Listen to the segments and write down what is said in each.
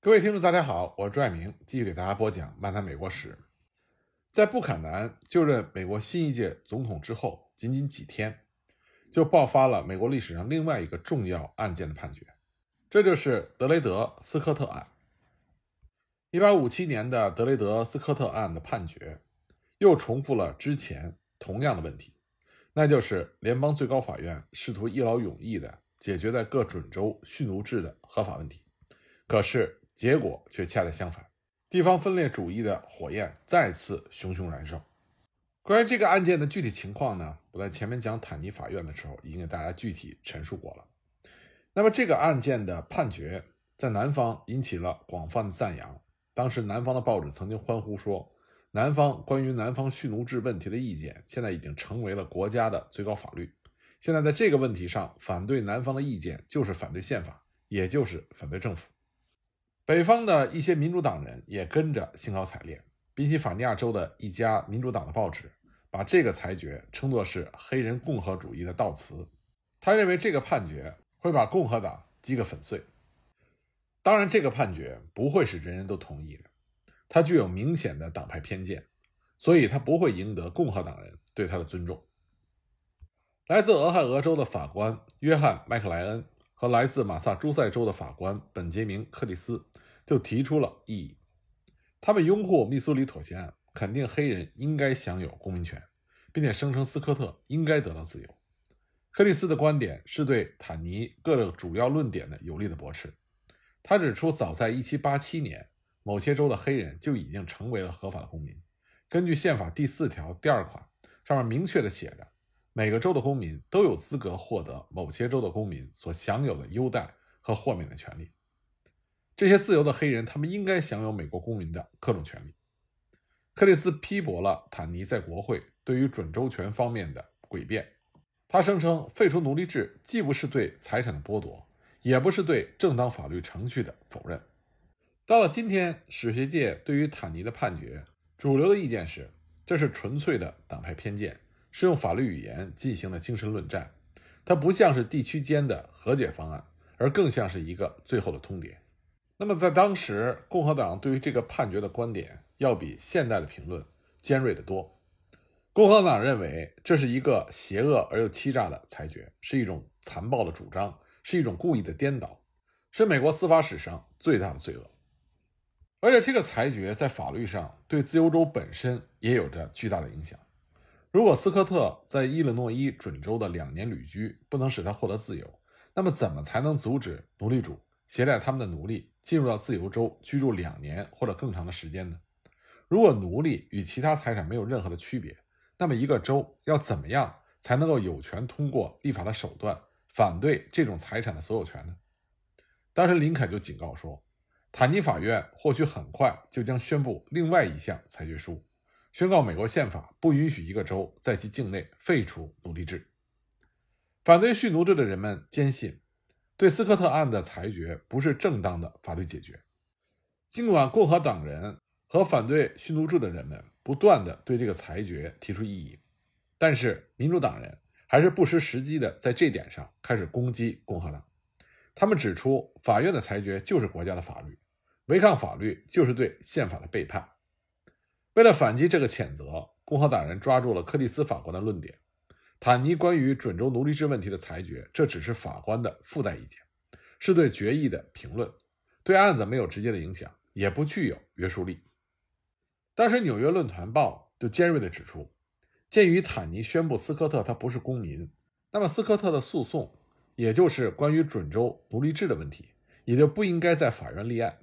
各位听众，大家好，我是朱爱明，继续给大家播讲《漫谈美国史》。在布坎南就任美国新一届总统之后，仅仅几天，就爆发了美国历史上另外一个重要案件的判决，这就是德雷德斯科特案。一八五七年的德雷德斯科特案的判决，又重复了之前同样的问题，那就是联邦最高法院试图一劳永逸地解决在各准州蓄奴制的合法问题，可是。结果却恰恰相反，地方分裂主义的火焰再次熊熊燃烧。关于这个案件的具体情况呢，我在前面讲坦尼法院的时候已经给大家具体陈述过了。那么这个案件的判决在南方引起了广泛的赞扬，当时南方的报纸曾经欢呼说，南方关于南方蓄奴制问题的意见现在已经成为了国家的最高法律。现在在这个问题上反对南方的意见就是反对宪法，也就是反对政府。北方的一些民主党人也跟着兴高采烈。宾夕法尼亚州的一家民主党的报纸把这个裁决称作是黑人共和主义的悼词。他认为这个判决会把共和党击个粉碎。当然，这个判决不会是人人都同意的，它具有明显的党派偏见，所以他不会赢得共和党人对他的尊重。来自俄亥俄州的法官约翰麦克莱恩。和来自马萨诸塞州的法官本杰明·克里斯就提出了异议。他们拥护密苏里妥协案，肯定黑人应该享有公民权，并且声称斯科特应该得到自由。克里斯的观点是对坦尼各个主要论点的有力的驳斥。他指出，早在1787年，某些州的黑人就已经成为了合法的公民。根据宪法第四条第二款，上面明确的写着。每个州的公民都有资格获得某些州的公民所享有的优待和豁免的权利。这些自由的黑人，他们应该享有美国公民的各种权利。克里斯批驳了坦尼在国会对于准州权方面的诡辩。他声称，废除奴隶制既不是对财产的剥夺，也不是对正当法律程序的否认。到了今天，史学界对于坦尼的判决，主流的意见是，这是纯粹的党派偏见。是用法律语言进行了精神论战，它不像是地区间的和解方案，而更像是一个最后的通牒。那么，在当时，共和党对于这个判决的观点要比现代的评论尖锐得多。共和党认为这是一个邪恶而又欺诈的裁决，是一种残暴的主张，是一种故意的颠倒，是美国司法史上最大的罪恶。而且，这个裁决在法律上对自由州本身也有着巨大的影响。如果斯科特在伊利诺伊准州的两年旅居不能使他获得自由，那么怎么才能阻止奴隶主携带他们的奴隶进入到自由州居住两年或者更长的时间呢？如果奴隶与其他财产没有任何的区别，那么一个州要怎么样才能够有权通过立法的手段反对这种财产的所有权呢？当时林肯就警告说，坦尼法院或许很快就将宣布另外一项裁决书。宣告美国宪法不允许一个州在其境内废除奴隶制。反对蓄奴制的人们坚信，对斯科特案的裁决不是正当的法律解决。尽管共和党人和反对蓄奴制的人们不断的对这个裁决提出异议，但是民主党人还是不失时机的在这点上开始攻击共和党。他们指出，法院的裁决就是国家的法律，违抗法律就是对宪法的背叛。为了反击这个谴责，共和党人抓住了柯蒂斯法官的论点：坦尼关于准州奴隶制问题的裁决，这只是法官的附带意见，是对决议的评论，对案子没有直接的影响，也不具有约束力。当时《纽约论坛报》就尖锐地指出，鉴于坦尼宣布斯科特他不是公民，那么斯科特的诉讼，也就是关于准州奴隶制的问题，也就不应该在法院立案。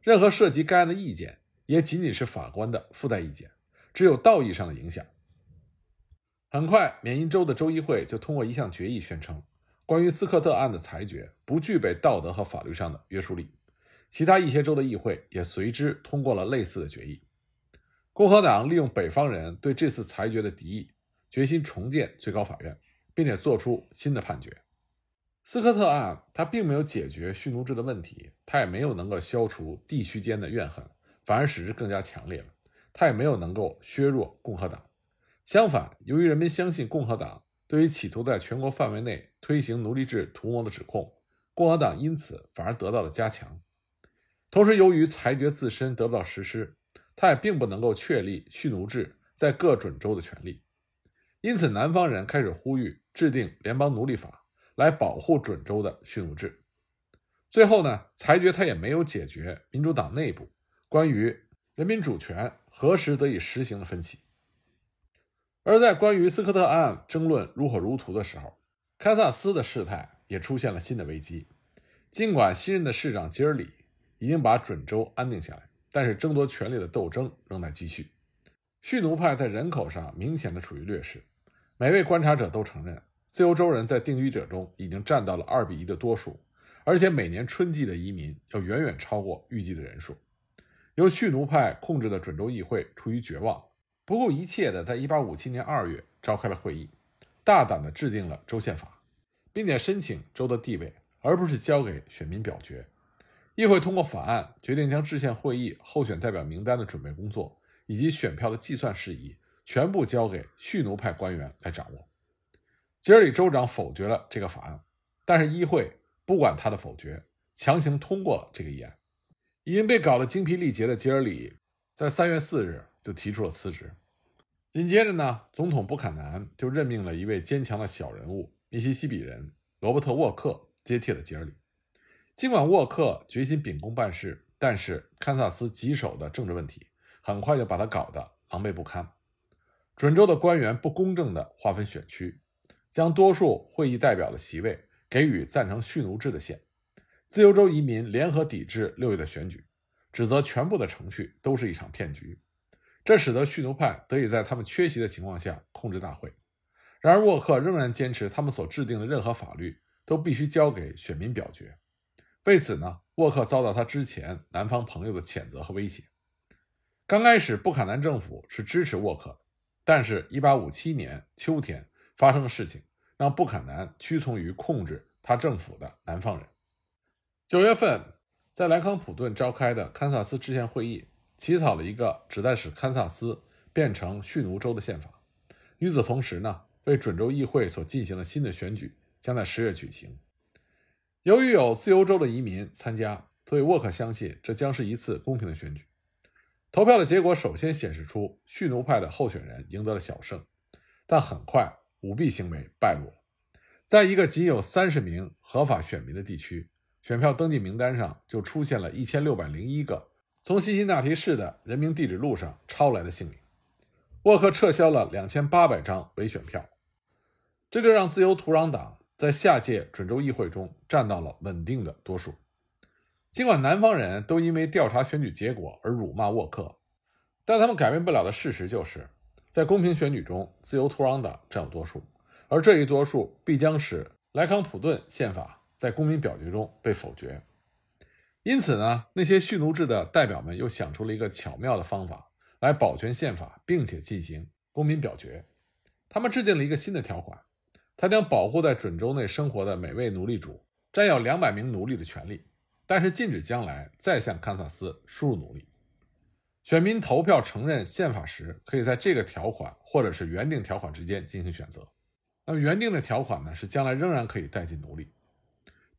任何涉及该案的意见。也仅仅是法官的附带意见，只有道义上的影响。很快，缅因州的州议会就通过一项决议，宣称关于斯科特案的裁决不具备道德和法律上的约束力。其他一些州的议会也随之通过了类似的决议。共和党利用北方人对这次裁决的敌意，决心重建最高法院，并且做出新的判决。斯科特案它并没有解决蓄奴制的问题，它也没有能够消除地区间的怨恨。反而使之更加强烈了。他也没有能够削弱共和党。相反，由于人们相信共和党对于企图在全国范围内推行奴隶制图谋的指控，共和党因此反而得到了加强。同时，由于裁决自身得不到实施，他也并不能够确立蓄奴制在各准州的权利。因此，南方人开始呼吁制定联邦奴隶法来保护准州的蓄奴制。最后呢，裁决他也没有解决民主党内部关于人民主权何时得以实行的分歧。而在关于斯科特案争论如火如荼的时候，堪萨斯的事态也出现了新的危机。尽管新任的市长吉尔里已经把准州安定下来，但是争夺权力的斗争仍在继续。蓄奴派在人口上明显的处于劣势，每位观察者都承认，自由州人在定居者中已经占到了二比一的多数，而且每年春季的移民要远远超过预计的人数。由蓄奴派控制的准州议会出于绝望。不顾一切的，在1857年2月召开了会议，大胆地制定了州宪法，并且申请州的地位，而不是交给选民表决。议会通过法案，决定将制宪会议候选代表名单的准备工作以及选票的计算事宜，全部交给蓄奴派官员来掌握。吉尔里州长否决了这个法案，但是议会不管他的否决，强行通过了这个议案。已经被搞得精疲力竭的吉尔里，在3月4日。就提出了辞职。紧接着呢，总统布坎南就任命了一位坚强的小人物——密西西比人罗伯特·沃克接替了吉尔里。尽管沃克决心秉公办事，但是堪萨斯棘手的政治问题很快就把他搞得狼狈不堪。准州的官员不公正地划分选区，将多数会议代表的席位给予赞成蓄奴制的县。自由州移民联合抵制六月的选举，指责全部的程序都是一场骗局。这使得蓄奴派得以在他们缺席的情况下控制大会。然而，沃克仍然坚持他们所制定的任何法律都必须交给选民表决。为此呢，沃克遭到他之前南方朋友的谴责和威胁。刚开始，布坎南政府是支持沃克，但是1857年秋天发生的事情让布坎南屈从于控制他政府的南方人。九月份，在莱康普顿召开的堪萨斯制宪会议。起草了一个旨在使堪萨斯变成蓄奴州的宪法。与此同时呢，为准州议会所进行的新的选举将在十月举行。由于有自由州的移民参加，所以沃克相信这将是一次公平的选举。投票的结果首先显示出蓄奴派的候选人赢得了小胜，但很快舞弊行为败露了。在一个仅有三十名合法选民的地区，选票登记名单上就出现了一千六百零一个。从辛辛那提市的人民地址录上抄来的姓名，沃克撤销了两千八百张伪选票，这就让自由土壤党在下届准州议会中占到了稳定的多数。尽管南方人都因为调查选举结果而辱骂沃克，但他们改变不了的事实就是，在公平选举中，自由土壤党占有多数，而这一多数必将使莱康普顿宪法在公民表决中被否决。因此呢，那些蓄奴制的代表们又想出了一个巧妙的方法来保全宪法，并且进行公民表决。他们制定了一个新的条款，他将保护在准州内生活的每位奴隶主占有两百名奴隶的权利，但是禁止将来再向堪萨斯输入奴隶。选民投票承认宪法时，可以在这个条款或者是原定条款之间进行选择。那么原定的条款呢，是将来仍然可以带进奴隶。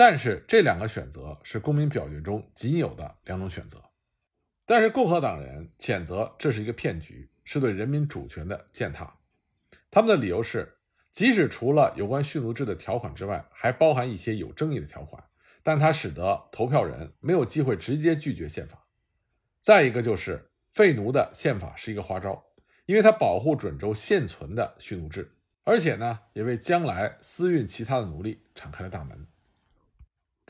但是这两个选择是公民表决中仅有的两种选择，但是共和党人谴责这是一个骗局，是对人民主权的践踏。他们的理由是，即使除了有关蓄奴制的条款之外，还包含一些有争议的条款，但它使得投票人没有机会直接拒绝宪法。再一个就是废奴的宪法是一个花招，因为它保护准州现存的蓄奴制，而且呢，也为将来私运其他的奴隶敞开了大门。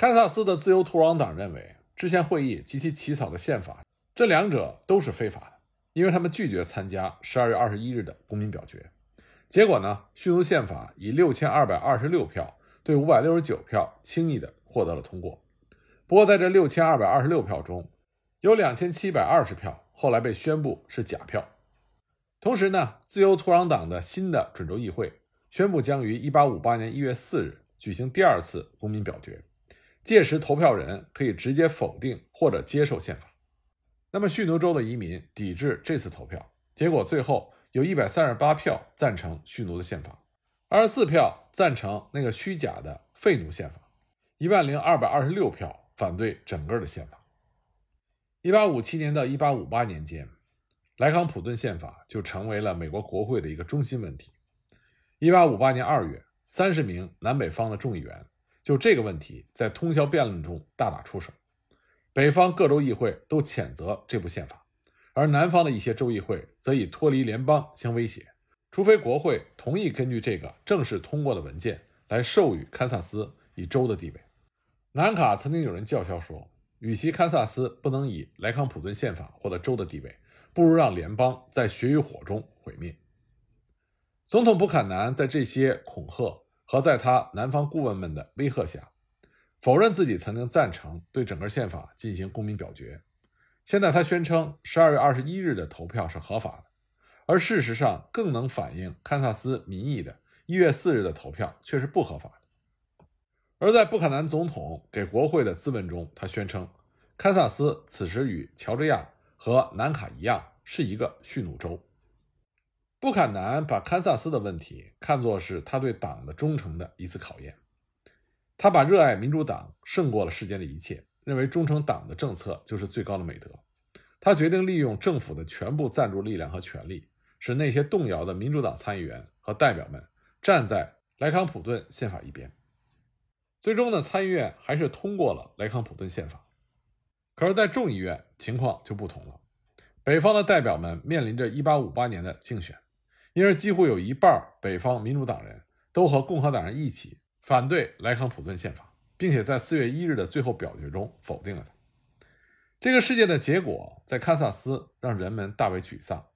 堪萨斯的自由土壤党认为，之前会议及其起草的宪法，这两者都是非法的，因为他们拒绝参加十二月二十一日的公民表决。结果呢，蓄奴宪法以六千二百二十六票对五百六十九票，轻易的获得了通过。不过，在这六千二百二十六票中，有两千七百二十票后来被宣布是假票。同时呢，自由土壤党的新的准州议会宣布将于一八五八年一月四日举行第二次公民表决。届时，投票人可以直接否定或者接受宪法。那么，蓄奴州的移民抵制这次投票，结果最后有一百三十八票赞成蓄奴的宪法，二十四票赞成那个虚假的废奴宪法，一万零二百二十六票反对整个的宪法。1857年到1858年间，莱康普顿宪法就成为了美国国会的一个中心问题。1858年2月，三十名南北方的众议员就这个问题在通宵辩论中大打出手。北方各州议会都谴责这部宪法，而南方的一些州议会则以脱离联邦相威胁，除非国会同意根据这个正式通过的文件来授予堪萨斯以州的地位。南卡曾经有人叫嚣说，与其堪萨斯不能以莱康普顿宪法获得州的地位，不如让联邦在血与火中毁灭。总统布坎南在这些恐吓和在他南方顾问们的威吓下。否认自己曾经赞成对整个宪法进行公民表决。现在他宣称十二月二十一日的投票是合法的，而事实上更能反映堪萨斯民意的一月四日的投票却是不合法的。而在布坎南总统给国会的自问中，他宣称堪萨斯此时与乔治亚和南卡一样是一个蓄奴州。布坎南把堪萨斯的问题看作是他对党的忠诚的一次考验。他把热爱民主党胜过了世间的一切，认为忠诚党的政策就是最高的美德。他决定利用政府的全部赞助力量和权力，使那些动摇的民主党参议员和代表们站在莱康普顿宪法一边。最终呢，参议院还是通过了莱康普顿宪法。可是，在众议院情况就不同了。北方的代表们面临着1858年的竞选，因而几乎有一半北方民主党人都和共和党人一起。反对莱康普顿宪法，并且在四月一日的最后表决中否定了它。这个事件的结果在堪萨斯让人们大为沮丧。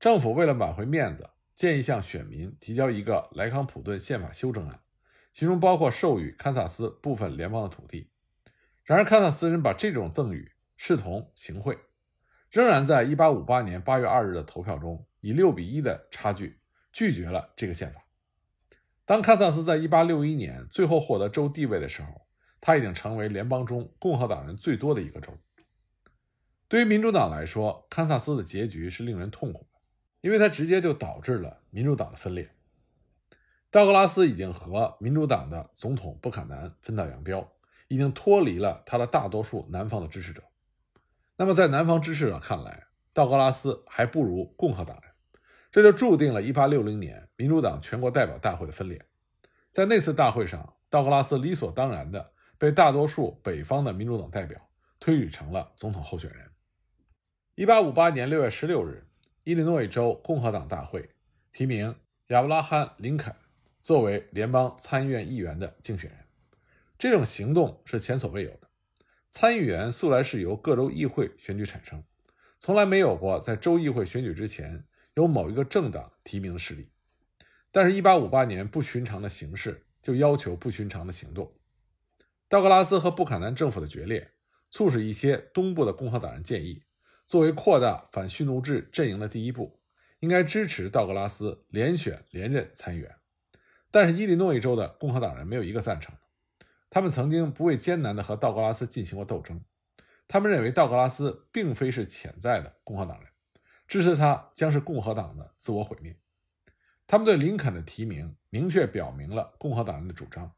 政府为了挽回面子，建议向选民提交一个莱康普顿宪法修正案，其中包括授予堪萨斯部分联邦的土地。然而，堪萨斯人把这种赠与视同行贿，仍然在1858年8月2日的投票中以6比1的差距拒绝了这个宪法。当堪萨斯在1861年最后获得州地位的时候，他已经成为联邦中共和党人最多的一个州。对于民主党来说，堪萨斯的结局是令人痛苦的，因为它直接就导致了民主党的分裂。道格拉斯已经和民主党的总统布坎南分道扬镳，已经脱离了他的大多数南方的支持者。那么，在南方支持者看来，道格拉斯还不如共和党人。这就注定了1860年民主党全国代表大会的分裂。在那次大会上，道格拉斯理所当然地被大多数北方的民主党代表推举成了总统候选人。1858年6月16日，伊利诺伊州共和党大会提名亚伯拉罕·林肯作为联邦参议院议员的竞选人。这种行动是前所未有的。参议员素来是由各州议会选举产生，从来没有过在州议会选举之前。由某一个政党提名的势力，但是1858年不寻常的形势就要求不寻常的行动。道格拉斯和布坎南政府的决裂，促使一些东部的共和党人建议，作为扩大反蓄奴制阵营的第一步，应该支持道格拉斯连选连任参议员。但是伊利诺伊州的共和党人没有一个赞成的，他们曾经不畏艰难地和道格拉斯进行过斗争，他们认为道格拉斯并非是潜在的共和党人。支持他将是共和党的自我毁灭。他们对林肯的提名明确表明了共和党人的主张，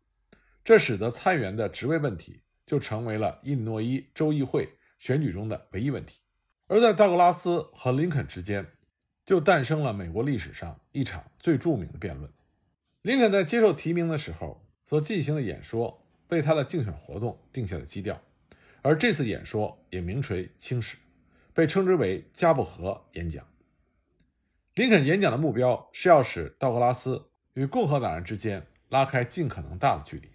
这使得参议员的职位问题就成为了伊利诺伊州议会选举中的唯一问题。而在道格拉斯和林肯之间，就诞生了美国历史上一场最著名的辩论。林肯在接受提名的时候所进行的演说，为他的竞选活动定下了基调，而这次演说也名垂青史。被称之为加布河演讲。林肯演讲的目标是要使道格拉斯与共和党人之间拉开尽可能大的距离。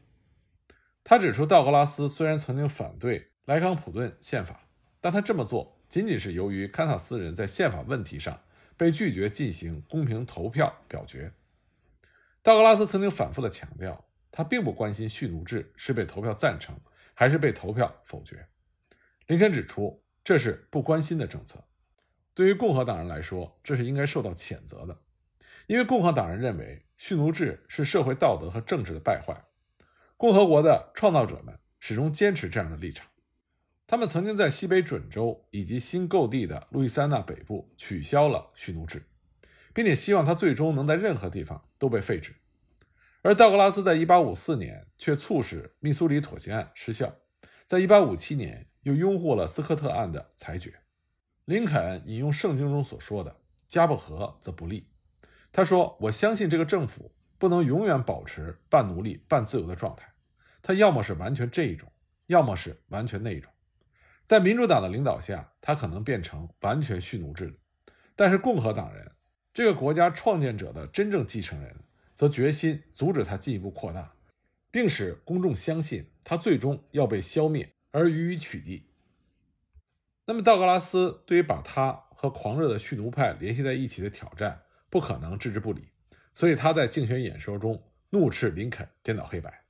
他指出，道格拉斯虽然曾经反对莱康普顿宪法，但他这么做仅仅是由于堪萨斯人在宪法问题上被拒绝进行公平投票表决。道格拉斯曾经反复的强调，他并不关心蓄奴制是被投票赞成还是被投票否决。林肯指出。这是不关心的政策，对于共和党人来说，这是应该受到谴责的，因为共和党人认为蓄奴制是社会道德和政治的败坏。共和国的创造者们始终坚持这样的立场，他们曾经在西北准州以及新购地的路易斯安那北部取消了蓄奴制，并且希望它最终能在任何地方都被废止。而道格拉斯在1854年却促使密苏里妥协案失效，在1857年。又拥护了斯科特案的裁决。林肯引用圣经中所说的：“家不和则不立。”他说：“我相信这个政府不能永远保持半奴隶半自由的状态，他要么是完全这一种，要么是完全那一种。在民主党的领导下，他可能变成完全蓄奴制的；但是共和党人，这个国家创建者的真正继承人，则决心阻止他进一步扩大，并使公众相信他最终要被消灭而予以取缔。”那么，道格拉斯对于把他和狂热的蓄奴派联系在一起的挑战。不可能置之不理，所以他在竞选演说中怒斥林肯颠倒黑白，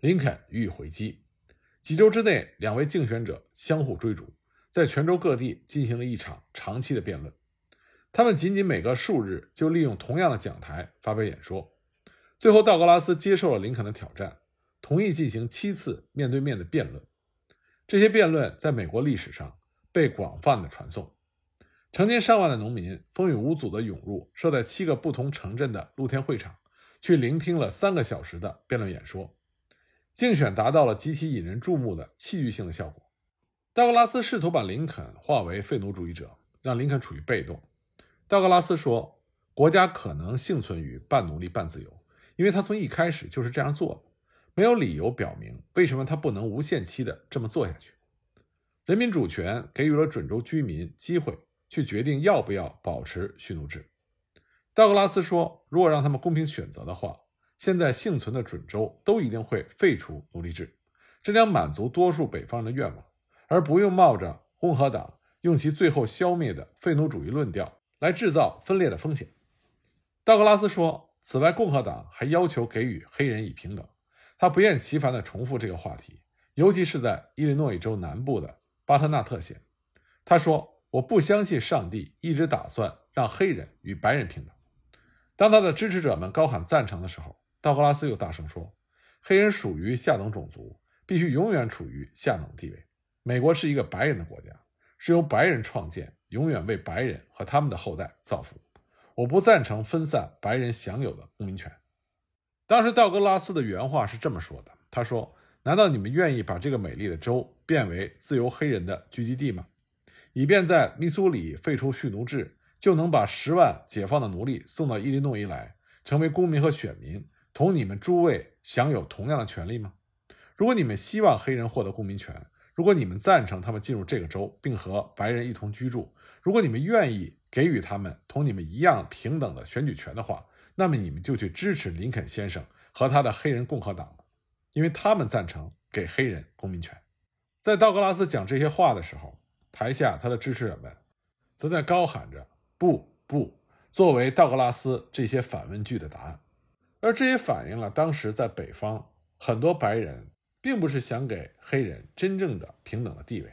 林肯予以回击。几周之内，两位竞选者相互追逐，在全州各地进行了一场长期的辩论。他们仅仅每隔数日就利用同样的讲台发表演说。最后，道格拉斯接受了林肯的挑战，同意进行七次面对面的辩论。这些辩论在美国历史上被广泛的传颂。成千上万的农民风雨无阻地涌入设在七个不同城镇的露天会场，去聆听了三个小时的辩论演说。竞选达到了极其引人注目的戏剧性的效果。道格拉斯试图把林肯化为废奴主义者，让林肯处于被动。道格拉斯说：“国家可能幸存于半奴隶半自由，因为他从一开始就是这样做的，没有理由表明为什么他不能无限期的这么做下去。人民主权给予了准州居民机会。”去决定要不要保持蓄奴制。道格拉斯说：“如果让他们公平选择的话，现在幸存的准州都一定会废除奴隶制，这将满足多数北方人的愿望，而不用冒着共和党用其最后消灭的废奴主义论调来制造分裂的风险。”道格拉斯说：“此外，共和党还要求给予黑人以平等。”他不厌其烦地重复这个话题，尤其是在伊利诺伊州南部的巴特纳特县。他说。我不相信上帝一直打算让黑人与白人平等。当他的支持者们高喊赞成的时候，道格拉斯又大声说：“黑人属于下等种族，必须永远处于下等地位。美国是一个白人的国家，是由白人创建，永远为白人和他们的后代造福。我不赞成分散白人享有的公民权。”当时道格拉斯的原话是这么说的：“他说，难道你们愿意把这个美丽的州变为自由黑人的聚集地吗？”以便在密苏里废除蓄奴制，就能把十万解放的奴隶送到伊利诺伊来，成为公民和选民，同你们诸位享有同样的权利吗？如果你们希望黑人获得公民权，如果你们赞成他们进入这个州并和白人一同居住，如果你们愿意给予他们同你们一样平等的选举权的话，那么你们就去支持林肯先生和他的黑人共和党了，因为他们赞成给黑人公民权。在道格拉斯讲这些话的时候。台下，他的支持者们则在高喊着“不不”，作为道格拉斯这些反问句的答案。而这也反映了当时在北方很多白人并不是想给黑人真正的平等的地位，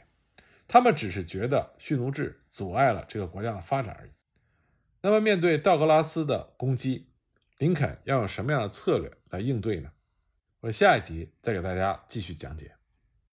他们只是觉得蓄奴制阻碍了这个国家的发展而已。那么，面对道格拉斯的攻击，林肯要用什么样的策略来应对呢？我下一集再给大家继续讲解。